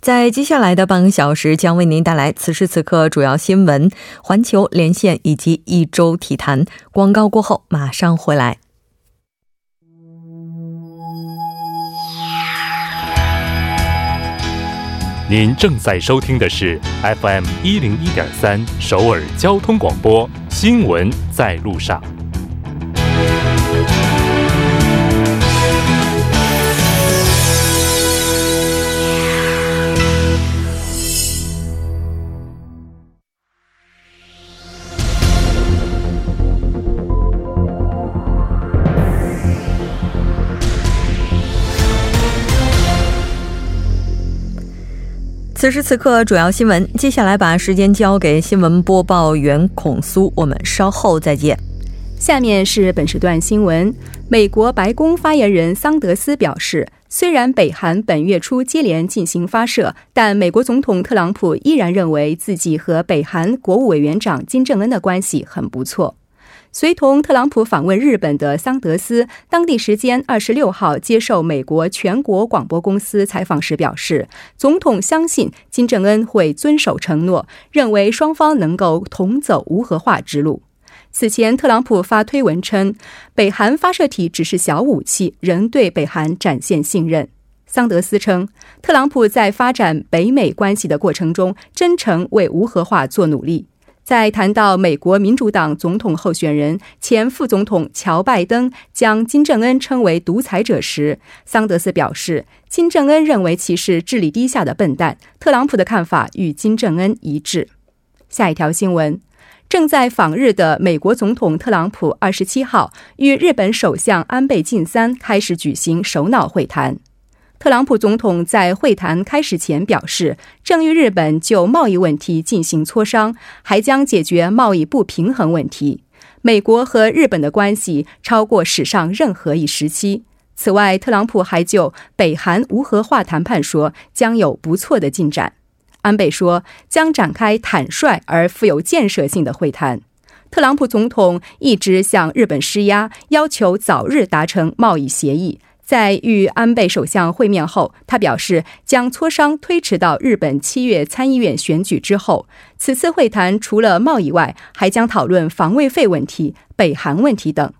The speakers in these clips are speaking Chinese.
在接下来的半个小时，将为您带来此时此刻主要新闻、环球连线以及一周体坛。广告过后，马上回来。您正在收听的是 FM 一零一点三首尔交通广播，新闻在路上。此时此刻，主要新闻。接下来把时间交给新闻播报员孔苏，我们稍后再见。下面是本时段新闻。美国白宫发言人桑德斯表示，虽然北韩本月初接连进行发射，但美国总统特朗普依然认为自己和北韩国务委员长金正恩的关系很不错。随同特朗普访问日本的桑德斯，当地时间二十六号接受美国全国广播公司采访时表示，总统相信金正恩会遵守承诺，认为双方能够同走无核化之路。此前，特朗普发推文称，北韩发射体只是小武器，仍对北韩展现信任。桑德斯称，特朗普在发展北美关系的过程中，真诚为无核化做努力。在谈到美国民主党总统候选人前副总统乔拜登将金正恩称为独裁者时，桑德斯表示，金正恩认为其是智力低下的笨蛋。特朗普的看法与金正恩一致。下一条新闻：正在访日的美国总统特朗普二十七号与日本首相安倍晋三开始举行首脑会谈。特朗普总统在会谈开始前表示，正与日本就贸易问题进行磋商，还将解决贸易不平衡问题。美国和日本的关系超过史上任何一时期。此外，特朗普还就北韩无核化谈判说将有不错的进展。安倍说将展开坦率而富有建设性的会谈。特朗普总统一直向日本施压，要求早日达成贸易协议。在与安倍首相会面后，他表示将磋商推迟到日本七月参议院选举之后。此次会谈除了贸易外，还将讨论防卫费问题、北韩问题等。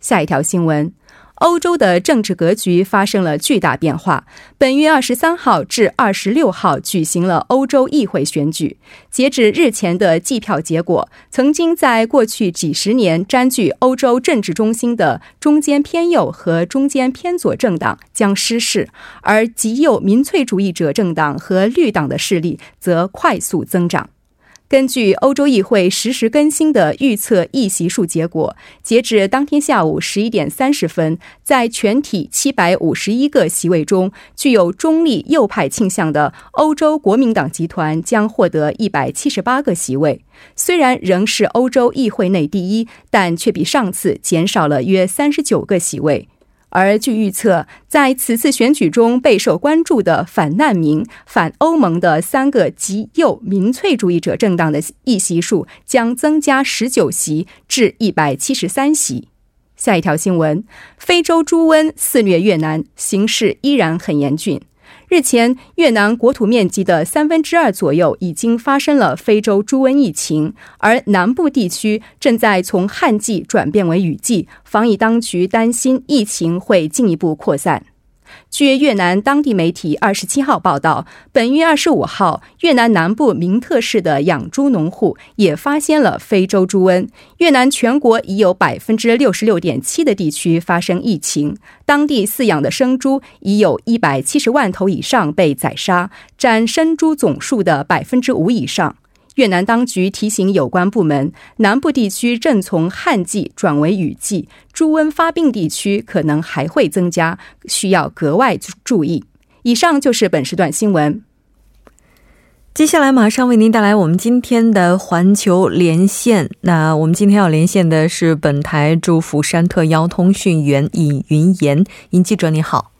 下一条新闻。欧洲的政治格局发生了巨大变化。本月二十三号至二十六号举行了欧洲议会选举。截止日前的计票结果，曾经在过去几十年占据欧洲政治中心的中间偏右和中间偏左政党将失势，而极右民粹主义者政党和绿党的势力则快速增长。根据欧洲议会实时更新的预测议席数结果，截至当天下午十一点三十分，在全体七百五十一个席位中，具有中立右派倾向的欧洲国民党集团将获得一百七十八个席位。虽然仍是欧洲议会内第一，但却比上次减少了约三十九个席位。而据预测，在此次选举中备受关注的反难民、反欧盟的三个极右民粹主义者政党的议席数将增加十九席至一百七十三席。下一条新闻：非洲猪瘟肆虐越南，形势依然很严峻。日前，越南国土面积的三分之二左右已经发生了非洲猪瘟疫情，而南部地区正在从旱季转变为雨季，防疫当局担心疫情会进一步扩散。据越南当地媒体二十七号报道，本月二十五号，越南南部明特市的养猪农户也发现了非洲猪瘟。越南全国已有百分之六十六点七的地区发生疫情，当地饲养的生猪已有一百七十万头以上被宰杀，占生猪总数的百分之五以上。越南当局提醒有关部门，南部地区正从旱季转为雨季，猪瘟发病地区可能还会增加，需要格外注意。以上就是本时段新闻。接下来马上为您带来我们今天的环球连线。那我们今天要连线的是本台驻釜山特邀通讯员尹云岩，尹记者你好。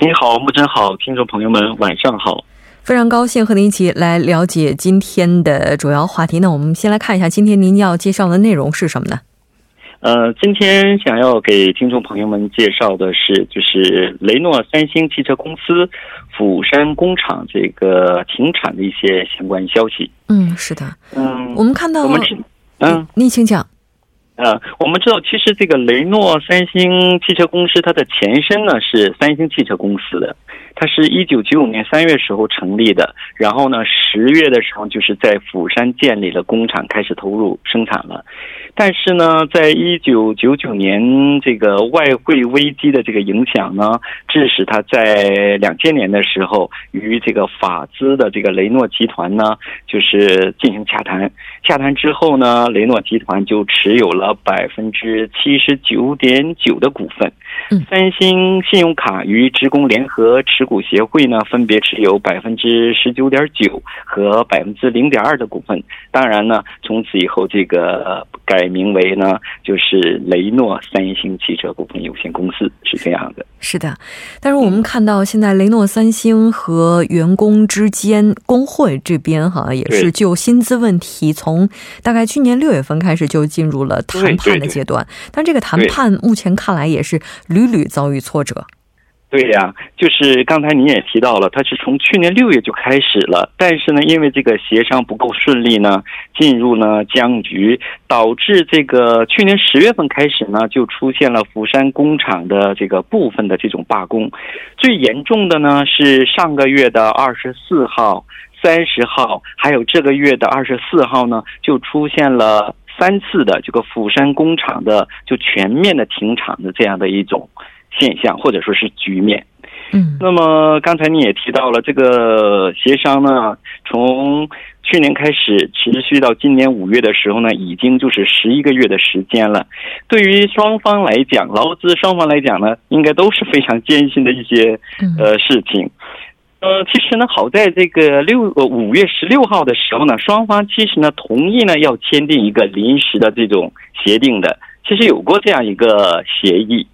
你好，木真好，听众朋友们晚上好。非常高兴和您一起来了解今天的主要话题。那我们先来看一下今天您要介绍的内容是什么呢？呃，今天想要给听众朋友们介绍的是，就是雷诺三星汽车公司釜山工厂这个停产的一些相关消息。嗯，是的。嗯，我们看到，我们嗯，您请讲。呃，我们知道，其实这个雷诺三星汽车公司它的前身呢是三星汽车公司的，它是一九九五年三月时候成立的，然后呢十月的时候就是在釜山建立了工厂，开始投入生产了。但是呢，在一九九九年这个外汇危机的这个影响呢，致使他在两千年的时候与这个法资的这个雷诺集团呢，就是进行洽谈。洽谈之后呢，雷诺集团就持有了百分之七十九点九的股份。三星信用卡与职工联合持股协会呢，分别持有百分之十九点九和百分之零点二的股份。当然呢，从此以后这个改名为呢，就是雷诺三星汽车股份有限公司，是这样的。是的，但是我们看到现在雷诺三星和员工之间工会这边哈，也是就薪资问题，从大概去年六月份开始就进入了谈判的阶段，但这个谈判目前看来也是。屡屡遭遇挫折，对呀，就是刚才您也提到了，它是从去年六月就开始了，但是呢，因为这个协商不够顺利呢，进入呢僵局，导致这个去年十月份开始呢，就出现了釜山工厂的这个部分的这种罢工，最严重的呢是上个月的二十四号、三十号，还有这个月的二十四号呢，就出现了。三次的这个釜山工厂的就全面的停产的这样的一种现象，或者说是局面。嗯，那么刚才你也提到了这个协商呢，从去年开始持续到今年五月的时候呢，已经就是十一个月的时间了。对于双方来讲，劳资双方来讲呢，应该都是非常 艰辛的一些呃事情。呃，其实呢，好在这个六呃五月十六号的时候呢，双方其实呢同意呢要签订一个临时的这种协定的，其实有过这样一个协议。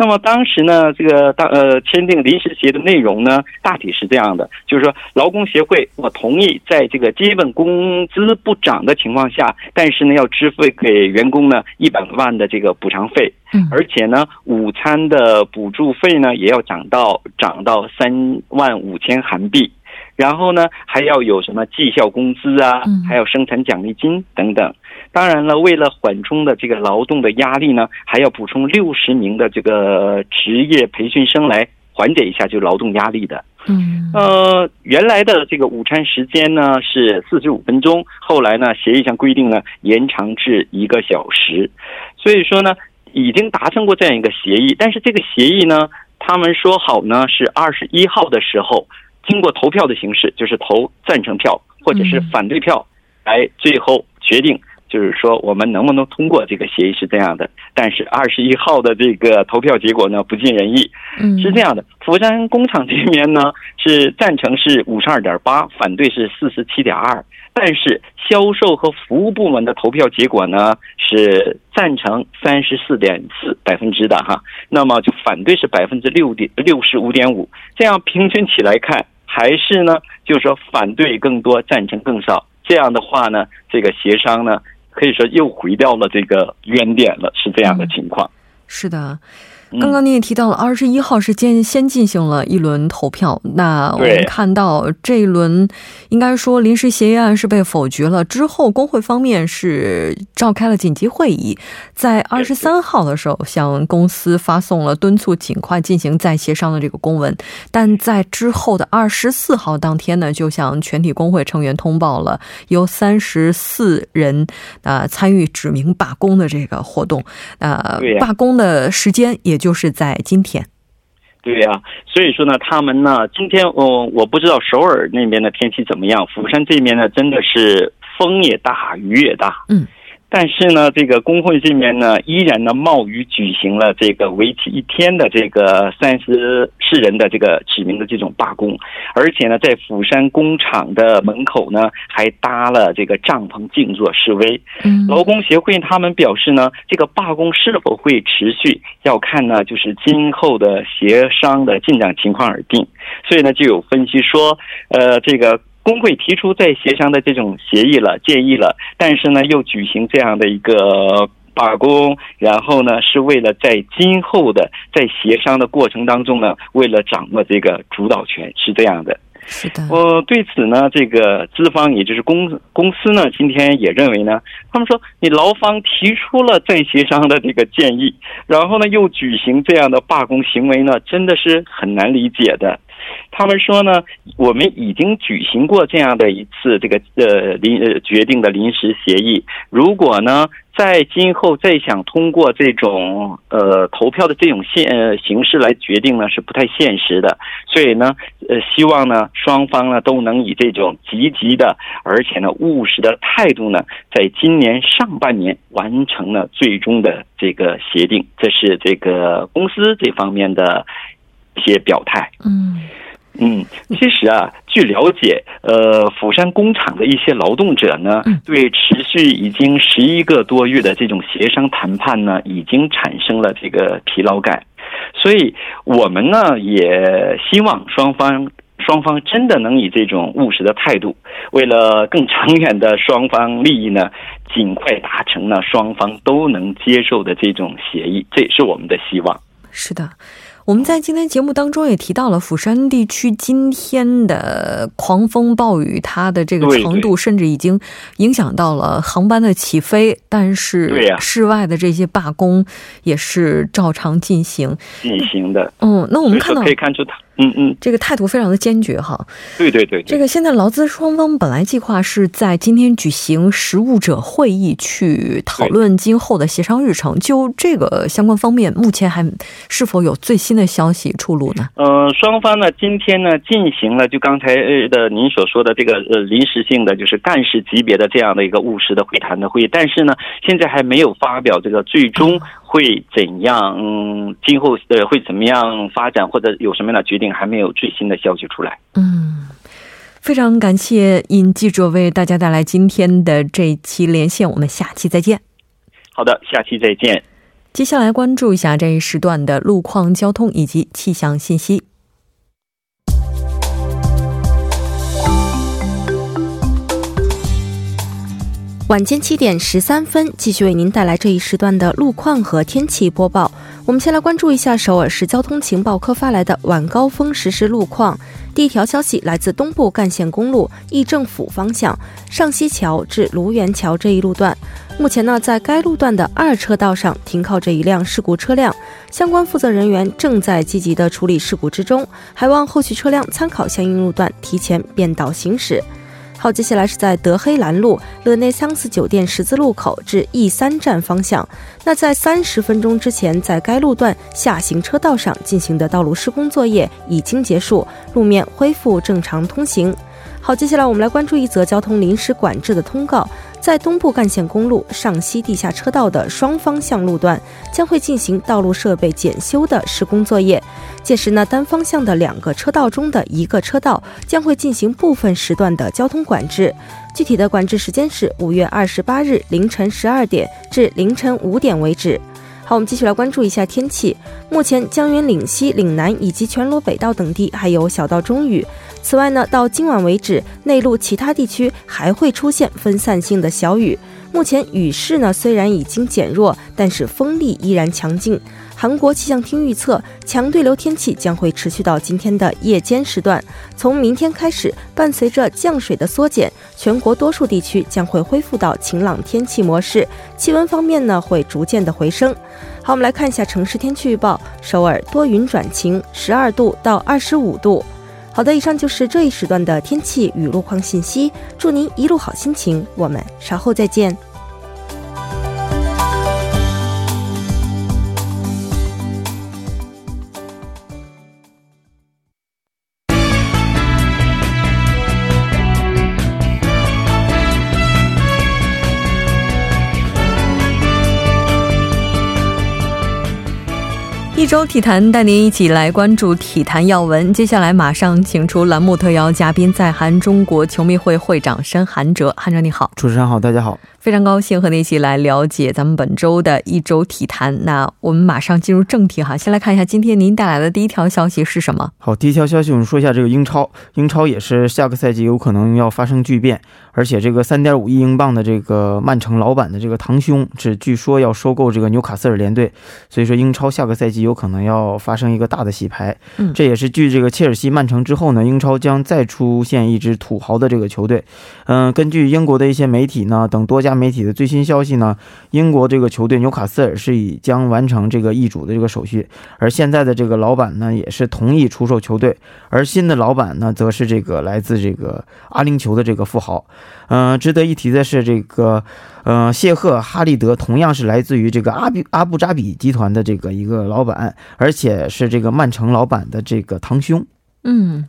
那么当时呢，这个当呃签订临时协的内容呢，大体是这样的，就是说劳工协会我同意在这个基本工资不涨的情况下，但是呢要支付给员工呢一百万的这个补偿费，嗯，而且呢午餐的补助费呢也要涨到涨到三万五千韩币。然后呢，还要有什么绩效工资啊，还有生产奖励金等等。当然了，为了缓冲的这个劳动的压力呢，还要补充六十名的这个职业培训生来缓解一下就劳动压力的。嗯，呃，原来的这个午餐时间呢是四十五分钟，后来呢协议上规定呢延长至一个小时。所以说呢，已经达成过这样一个协议，但是这个协议呢，他们说好呢是二十一号的时候。经过投票的形式，就是投赞成票或者是反对票，来最后决定，就是说我们能不能通过这个协议是这样的。但是二十一号的这个投票结果呢，不尽人意。嗯，是这样的，佛山工厂这边呢 是赞成是五十二点八，反对是四十七点二。但是销售和服务部门的投票结果呢是赞成三十四点四百分之的哈，那么就反对是百分之六点六十五点五。这样平均起来看。还是呢，就是说反对更多，赞成更少。这样的话呢，这个协商呢，可以说又回到了这个原点了，是这样的情况。是的。刚刚您也提到了，二十一号是先先进行了一轮投票。那我们看到这一轮，应该说临时协议案是被否决了。之后，工会方面是召开了紧急会议，在二十三号的时候向公司发送了敦促尽快进行再协商的这个公文。但在之后的二十四号当天呢，就向全体工会成员通报了由三十四人啊参与指名罢工的这个活动。呃，罢工的时间也。就是在今天，对呀，所以说呢，他们呢，今天我我不知道首尔那边的天气怎么样，釜山这边呢，真的是风也大，雨也大。嗯，但是呢，这个工会这边呢，依然呢冒雨举行了这个为期一天的这个三十四人的这个指名的这种罢工，而且呢，在釜山工厂的门口呢，还搭了这个帐篷静坐示威。嗯，劳工协会他们表示呢，这个罢工是否会持续，要看呢就是今后的协商的进展情况而定。所以呢，就有分析说，呃，这个。工会提出在协商的这种协议了、建议了，但是呢，又举行这样的一个罢工，然后呢，是为了在今后的在协商的过程当中呢，为了掌握这个主导权，是这样的。是的。我对此呢，这个资方也就是公公司呢，今天也认为呢，他们说你劳方提出了再协商的这个建议，然后呢，又举行这样的罢工行为呢，真的是很难理解的。他们说呢，我们已经举行过这样的一次这个呃临呃决定的临时协议。如果呢，在今后再想通过这种呃投票的这种现呃形式来决定呢，是不太现实的。所以呢，呃，希望呢双方呢都能以这种积极的而且呢务实的态度呢，在今年上半年完成了最终的这个协定。这是这个公司这方面的。一些表态，嗯嗯，其实啊，据了解，呃，釜山工厂的一些劳动者呢，对持续已经十一个多月的这种协商谈判呢，已经产生了这个疲劳感，所以我们呢也希望双方双方真的能以这种务实的态度，为了更长远的双方利益呢，尽快达成呢双方都能接受的这种协议，这也是我们的希望。是的。我们在今天节目当中也提到了釜山地区今天的狂风暴雨，它的这个程度甚至已经影响到了航班的起飞，但是室外的这些罢工也是照常进行进行的。嗯，那我们看到可以看出它。嗯嗯，这个态度非常的坚决哈。对对对，这个现在劳资双方本来计划是在今天举行实务者会议去讨论今后的协商日程，就这个相关方面，目前还是否有最新的消息出炉呢？呃，双方呢今天呢进行了就刚才的您所说的这个呃临时性的就是干事级别的这样的一个务实的会谈的会议，但是呢现在还没有发表这个最终。会怎样？嗯，今后呃会怎么样发展，或者有什么样的决定，还没有最新的消息出来。嗯，非常感谢尹记者为大家带来今天的这一期连线，我们下期再见。好的，下期再见。接下来关注一下这一时段的路况、交通以及气象信息。晚间七点十三分，继续为您带来这一时段的路况和天气播报。我们先来关注一下首尔市交通情报科发来的晚高峰实时路况。第一条消息来自东部干线公路义政府方向上西桥至卢园桥这一路段，目前呢，在该路段的二车道上停靠着一辆事故车辆，相关负责人员正在积极的处理事故之中，还望后续车辆参考相应路段提前变道行驶。好，接下来是在德黑兰路勒内桑斯酒店十字路口至 E 三站方向。那在三十分钟之前，在该路段下行车道上进行的道路施工作业已经结束，路面恢复正常通行。好，接下来我们来关注一则交通临时管制的通告。在东部干线公路上西地下车道的双方向路段将会进行道路设备检修的施工作业，届时呢，单方向的两个车道中的一个车道将会进行部分时段的交通管制。具体的管制时间是五月二十八日凌晨十二点至凌晨五点为止。好，我们继续来关注一下天气。目前江源岭西、岭南以及全罗北道等地还有小到中雨。此外呢，到今晚为止，内陆其他地区还会出现分散性的小雨。目前雨势呢虽然已经减弱，但是风力依然强劲。韩国气象厅预测，强对流天气将会持续到今天的夜间时段。从明天开始，伴随着降水的缩减，全国多数地区将会恢复到晴朗天气模式。气温方面呢，会逐渐的回升。好，我们来看一下城市天气预报：首尔多云转晴，十二度到二十五度。好的，以上就是这一时段的天气与路况信息。祝您一路好心情，我们稍后再见。一周体坛带您一起来关注体坛要闻。接下来马上请出栏目特邀嘉宾，在韩中国球迷会会长申韩哲。韩哲你好，主持人好，大家好，非常高兴和您一起来了解咱们本周的一周体坛。那我们马上进入正题哈，先来看一下今天您带来的第一条消息是什么？好，第一条消息我们说一下这个英超，英超也是下个赛季有可能要发生巨变，而且这个三点五亿英镑的这个曼城老板的这个堂兄，是据说要收购这个纽卡斯尔联队，所以说英超下个赛季有可能要发生一个大的洗牌。嗯，这也是据这个切尔西、曼城之后呢，英超将再出现一支土豪的这个球队。嗯，根据英国的一些媒体呢等多家媒体的最新消息呢，英国这个球队纽卡斯尔是已将完成这个易主的这个手续，而现在的这个老板呢也是同意出售球队，而新的老板呢则是这个来自这个阿联酋的这个富豪。嗯，值得一提的是这个，呃，谢赫哈利德同样是来自于这个阿比阿布扎比集团的这个一个老板，而且是这个曼城老板的这个堂兄。嗯，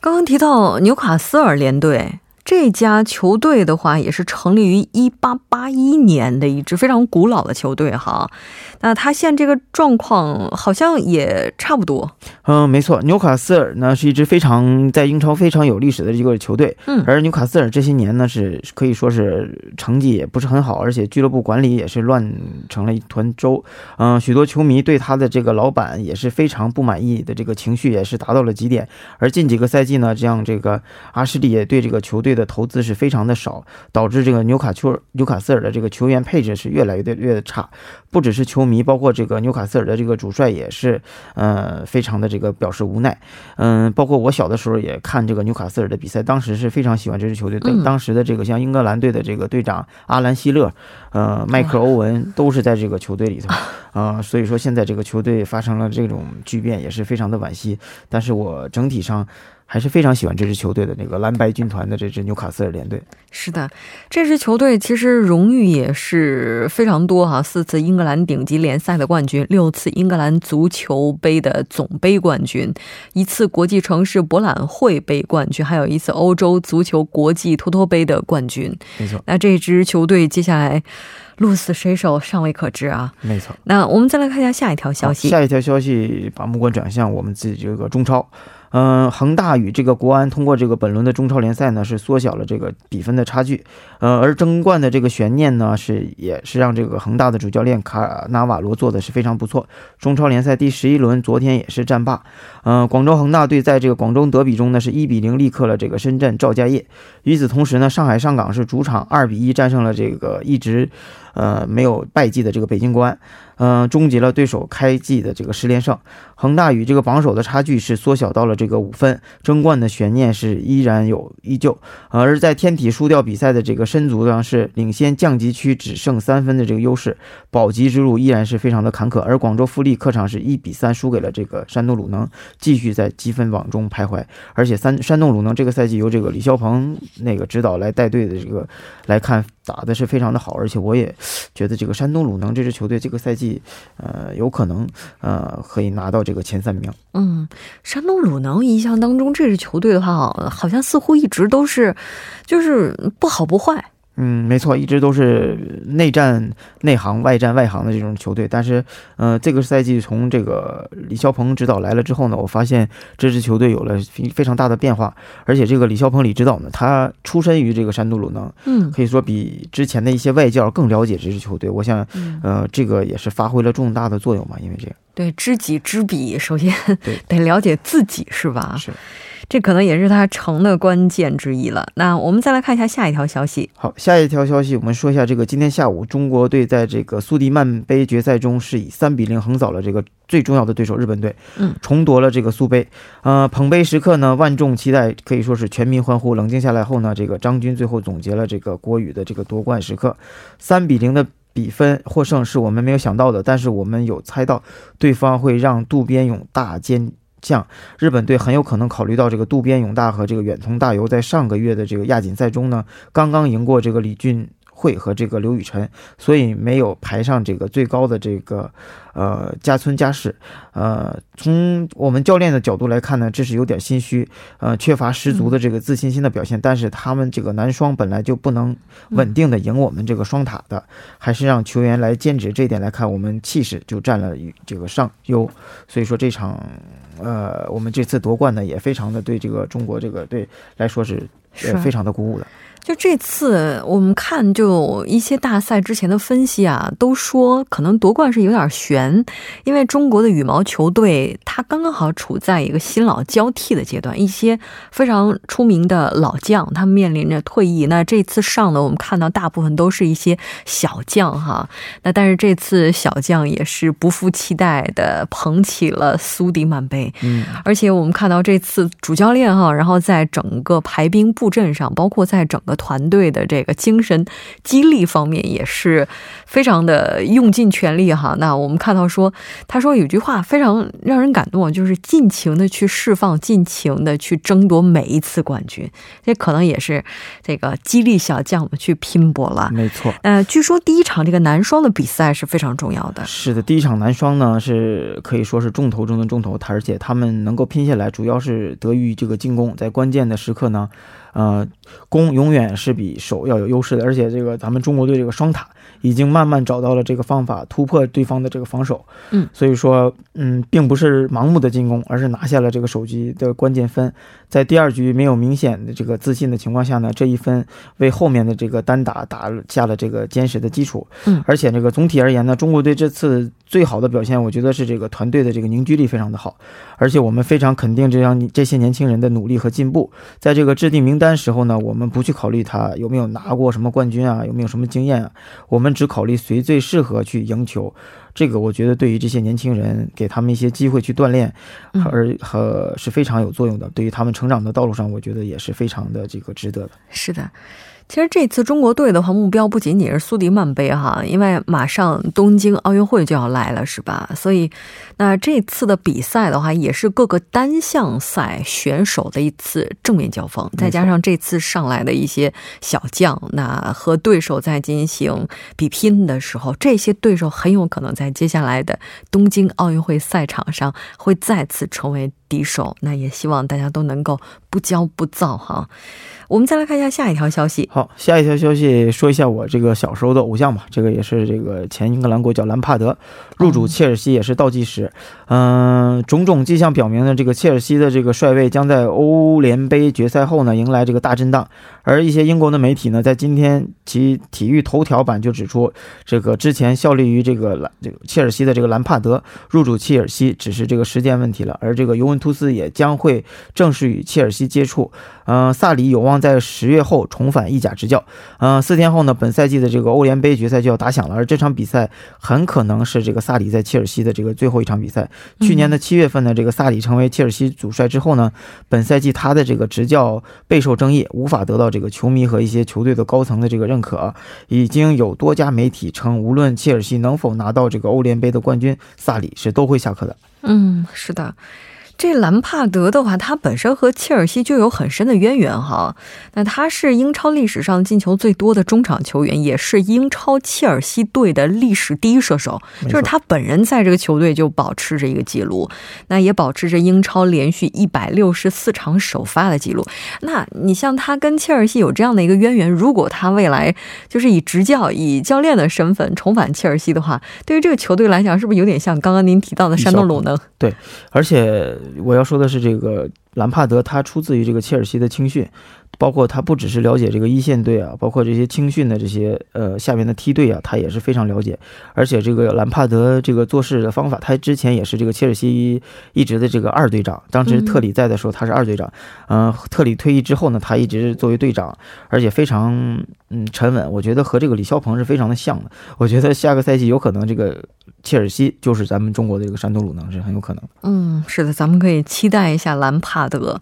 刚刚提到纽卡斯尔联队。这家球队的话，也是成立于一八八一年的一支非常古老的球队哈。那他现这个状况好像也差不多。嗯，没错，纽卡斯尔呢是一支非常在英超非常有历史的一个球队。嗯，而纽卡斯尔这些年呢是可以说是成绩也不是很好，而且俱乐部管理也是乱成了一团粥。嗯，许多球迷对他的这个老板也是非常不满意的，这个情绪也是达到了极点。而近几个赛季呢，这样这个阿什利也对这个球队。的投资是非常的少，导致这个纽卡丘纽卡斯尔的这个球员配置是越来越越的差。不只是球迷，包括这个纽卡斯尔的这个主帅也是，呃，非常的这个表示无奈。嗯，包括我小的时候也看这个纽卡斯尔的比赛，当时是非常喜欢这支球队。当时的这个像英格兰队的这个队长阿兰希勒，呃，迈克尔欧文都是在这个球队里头啊。所以说现在这个球队发生了这种巨变，也是非常的惋惜。但是我整体上。还是非常喜欢这支球队的那个蓝白军团的这支纽卡斯尔联队。是的，这支球队其实荣誉也是非常多哈，四次英格兰顶级联赛的冠军，六次英格兰足球杯的总杯冠军，一次国际城市博览会杯冠军，还有一次欧洲足球国际托托杯的冠军。没错，那这支球队接下来鹿死谁手尚未可知啊。没错，那我们再来看一下下一条消息。下一条消息，把目光转向我们自己这个中超。嗯，恒大与这个国安通过这个本轮的中超联赛呢，是缩小了这个比分的差距。呃，而争冠的这个悬念呢，是也是让这个恒大的主教练卡纳瓦罗做的是非常不错。中超联赛第十一轮，昨天也是战罢。嗯，广州恒大队在这个广州德比中呢，是一比零力克了这个深圳赵家业。与此同时呢，上海上港是主场二比一战胜了这个一直。呃，没有败绩的这个北京国安，嗯，终结了对手开季的这个十连胜。恒大与这个榜首的差距是缩小到了这个五分，争冠的悬念是依然有依旧。而在天体输掉比赛的这个申足呢，是领先降级区只剩三分的这个优势，保级之路依然是非常的坎坷。而广州富力客场是一比三输给了这个山东鲁能，继续在积分榜中徘徊。而且三山东鲁能这个赛季由这个李霄鹏那个指导来带队的这个来看打的是非常的好，而且我也。觉得这个山东鲁能这支球队这个赛季，呃，有可能呃可以拿到这个前三名。嗯，山东鲁能印象当中这支球队的话，好像似乎一直都是，就是不好不坏。嗯，没错，一直都是内战内行、外战外行的这种球队。但是，呃，这个赛季从这个李霄鹏指导来了之后呢，我发现这支球队有了非非常大的变化。而且，这个李霄鹏李指导呢，他出身于这个山东鲁能，嗯，可以说比之前的一些外教更了解这支球队。我想，呃，这个也是发挥了重大的作用嘛，因为这个对知己知彼，首先 得了解自己，是吧？是。这可能也是他成的关键之一了。那我们再来看一下下一条消息。好，下一条消息，我们说一下这个今天下午中国队在这个苏迪曼杯决赛中是以三比零横扫了这个最重要的对手日本队，嗯，重夺了这个苏杯。呃，捧杯时刻呢，万众期待，可以说是全民欢呼。冷静下来后呢，这个张军最后总结了这个国羽的这个夺冠时刻。三比零的比分获胜是我们没有想到的，但是我们有猜到对方会让渡边勇大肩。像日本队很有可能考虑到这个渡边勇大和这个远藤大由在上个月的这个亚锦赛中呢，刚刚赢过这个李俊慧和这个刘雨辰，所以没有排上这个最高的这个呃加村加世。呃，从我们教练的角度来看呢，这是有点心虚，呃，缺乏十足的这个自信心的表现。但是他们这个男双本来就不能稳定的赢我们这个双塔的，还是让球员来兼职。这一点来看，我们气势就占了这个上优。所以说这场，呃，我们这次夺冠呢，也非常的对这个中国这个队来说是呃非常的鼓舞的。就这次我们看，就一些大赛之前的分析啊，都说可能夺冠是有点悬，因为中国的羽毛球队它刚刚好处在一个新老交替的阶段，一些非常出名的老将他们面临着退役。那这次上的我们看到大部分都是一些小将哈，那但是这次小将也是不负期待的捧起了苏迪曼杯，嗯，而且我们看到这次主教练哈，然后在整个排兵布阵上，包括在整个团队的这个精神激励方面也是非常的用尽全力哈。那我们看到说，他说有句话非常让人感动，就是尽情的去释放，尽情的去争夺每一次冠军。这可能也是这个激励小将们去拼搏了。没错。呃，据说第一场这个男双的比赛是非常重要的。是的，第一场男双呢是可以说是重头中的重头，而且他们能够拼下来，主要是得益于这个进攻，在关键的时刻呢。呃，攻永远是比守要有优势的，而且这个咱们中国队这个双塔已经慢慢找到了这个方法，突破对方的这个防守。嗯，所以说，嗯，并不是盲目的进攻，而是拿下了这个手机的关键分。在第二局没有明显的这个自信的情况下呢，这一分为后面的这个单打打下了这个坚实的基础。嗯，而且这个总体而言呢，中国队这次最好的表现，我觉得是这个团队的这个凝聚力非常的好，而且我们非常肯定这样这些年轻人的努力和进步。在这个制定名单时候呢，我们不去考虑他有没有拿过什么冠军啊，有没有什么经验啊，我们只考虑谁最适合去赢球。这个我觉得对于这些年轻人，给他们一些机会去锻炼，而和是非常有作用的。对于他们成长的道路上，我觉得也是非常的这个值得的。是的。其实这次中国队的话，目标不仅仅是苏迪曼杯哈，因为马上东京奥运会就要来了，是吧？所以，那这次的比赛的话，也是各个单项赛选手的一次正面交锋，再加上这次上来的一些小将，那和对手在进行比拼的时候，这些对手很有可能在接下来的东京奥运会赛场上会再次成为敌手。那也希望大家都能够不骄不躁哈。我们再来看一下下一条消息。好，下一条消息说一下我这个小时候的偶像吧。这个也是这个前英格兰国脚兰帕德入主切尔西也是倒计时。嗯，种种迹象表明呢，这个切尔西的这个帅位将在欧联杯决赛后呢迎来这个大震荡。而一些英国的媒体呢，在今天其体育头条版就指出，这个之前效力于这个兰这个切尔西的这个兰帕德入主切尔西只是这个时间问题了。而这个尤文图斯也将会正式与切尔西接触。嗯，萨里有望在十月后重返意甲执教。嗯，四天后呢，本赛季的这个欧联杯决赛就要打响了，而这场比赛很可能是这个萨里在切尔西的这个最后一场比赛。去年的七月份呢，这个萨里成为切尔西主帅之后呢，本赛季他的这个执教备受争议，无法得到这个球迷和一些球队的高层的这个认可。已经有多家媒体称，无论切尔西能否拿到这个欧联杯的冠军，萨里是都会下课的。嗯，是的。这兰帕德的话，他本身和切尔西就有很深的渊源哈。那他是英超历史上进球最多的中场球员，也是英超切尔西队的历史第一射手。就是他本人在这个球队就保持着一个记录，那也保持着英超连续一百六十四场首发的记录。那你像他跟切尔西有这样的一个渊源，如果他未来就是以执教、以教练的身份重返切尔西的话，对于这个球队来讲，是不是有点像刚刚您提到的山东鲁能？对，而且。我要说的是，这个兰帕德他出自于这个切尔西的青训，包括他不只是了解这个一线队啊，包括这些青训的这些呃下面的梯队啊，他也是非常了解。而且这个兰帕德这个做事的方法，他之前也是这个切尔西一直的这个二队长。当时特里在的时候，他是二队长。嗯，特里退役之后呢，他一直作为队长，而且非常嗯沉稳。我觉得和这个李霄鹏是非常的像的。我觉得下个赛季有可能这个。切尔西就是咱们中国的这个山东鲁能是很有可能。嗯，是的，咱们可以期待一下兰帕德。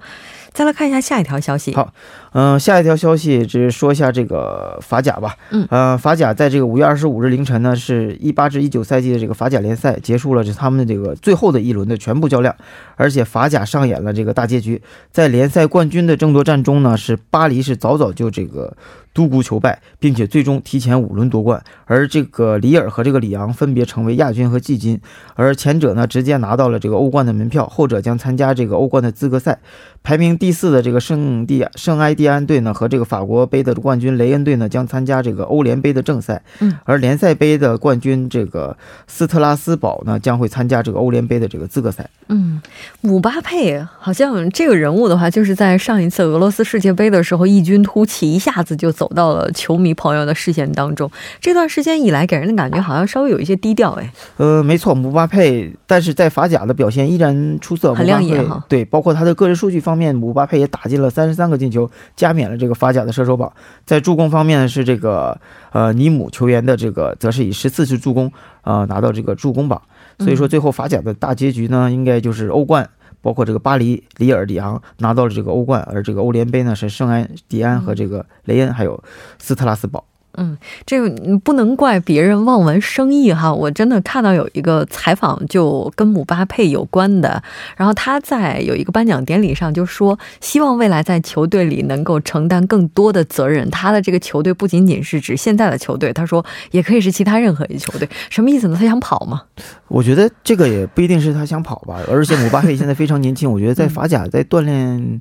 再来看一下下一条消息。好，嗯，下一条消息只是说一下这个法甲吧。嗯，呃，法甲在这个五月二十五日凌晨呢，是一八至一九赛季的这个法甲联赛结束了，是他们的这个最后的一轮的全部较量，而且法甲上演了这个大结局。在联赛冠军的争夺战中呢，是巴黎是早早就这个。独孤求败，并且最终提前五轮夺冠。而这个里尔和这个里昂分别成为亚军和季军，而前者呢直接拿到了这个欧冠的门票，后者将参加这个欧冠的资格赛。排名第四的这个圣地圣埃蒂安队呢和这个法国杯的冠军雷恩队呢将参加这个欧联杯的正赛。嗯，而联赛杯的冠军这个斯特拉斯堡呢将会参加这个欧联杯的这个资格赛。嗯，姆巴佩好像这个人物的话，就是在上一次俄罗斯世界杯的时候异军突起，一下子就走到了球迷朋友的视线当中。这段时间以来，给人的感觉好像稍微有一些低调。哎，呃，没错，姆巴佩，但是在法甲的表现依然出色，很亮眼哈。对，包括他的个人数据方面，姆巴佩也打进了三十三个进球，加冕了这个法甲的射手榜。在助攻方面呢是这个呃尼姆球员的这个，则是以十四次助攻呃拿到这个助攻榜。所以说，最后法甲的大结局呢，应该就是欧冠，包括这个巴黎、里尔、里昂拿到了这个欧冠，而这个欧联杯呢是圣安迪安和这个雷恩还有斯特拉斯堡。嗯，这个不能怪别人望文生义哈。我真的看到有一个采访就跟姆巴佩有关的，然后他在有一个颁奖典礼上就说，希望未来在球队里能够承担更多的责任。他的这个球队不仅仅是指现在的球队，他说也可以是其他任何一球队。什么意思呢？他想跑吗？我觉得这个也不一定是他想跑吧，而且姆巴佩现在非常年轻，我觉得在法甲在锻炼。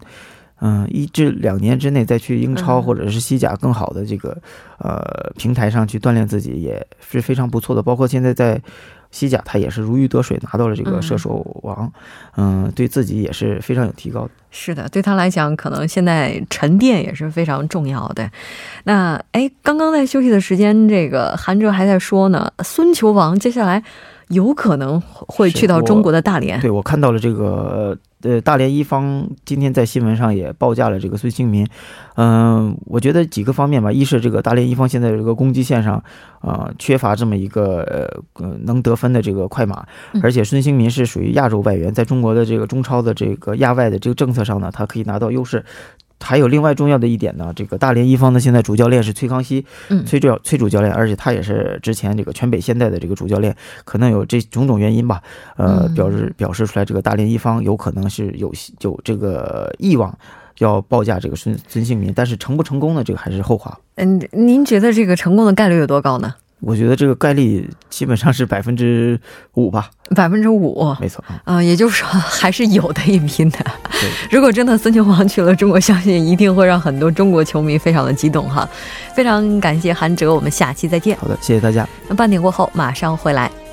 嗯，一至两年之内再去英超或者是西甲更好的这个呃平台上去锻炼自己也是非常不错的。包括现在在西甲，他也是如鱼得水，拿到了这个射手王。嗯，对自己也是非常有提高的。是的，对他来讲，可能现在沉淀也是非常重要的。那哎，刚刚在休息的时间，这个韩哲还在说呢，孙球王接下来有可能会去到中国的大连。对我看到了这个。呃，大连一方今天在新闻上也报价了这个孙兴民，嗯，我觉得几个方面吧，一是这个大连一方现在这个攻击线上，啊，缺乏这么一个呃能得分的这个快马，而且孙兴民是属于亚洲外援，在中国的这个中超的这个亚外的这个政策上呢，他可以拿到优势。还有另外重要的一点呢，这个大连一方的现在主教练是崔康熙，崔主崔主教练，而且他也是之前这个全北现代的这个主教练，可能有这种种原因吧，呃，表示表示出来这个大连一方有可能是有有这个意望要报价这个孙孙兴民，但是成不成功呢？这个还是后话。嗯，您觉得这个成功的概率有多高呢？我觉得这个概率基本上是百分之五吧，百分之五，没错啊，也就是说还是有的一拼的。如果真的孙球王去了中国，相信一定会让很多中国球迷非常的激动哈。非常感谢韩哲，我们下期再见。好的，谢谢大家。那半点过后马上回来。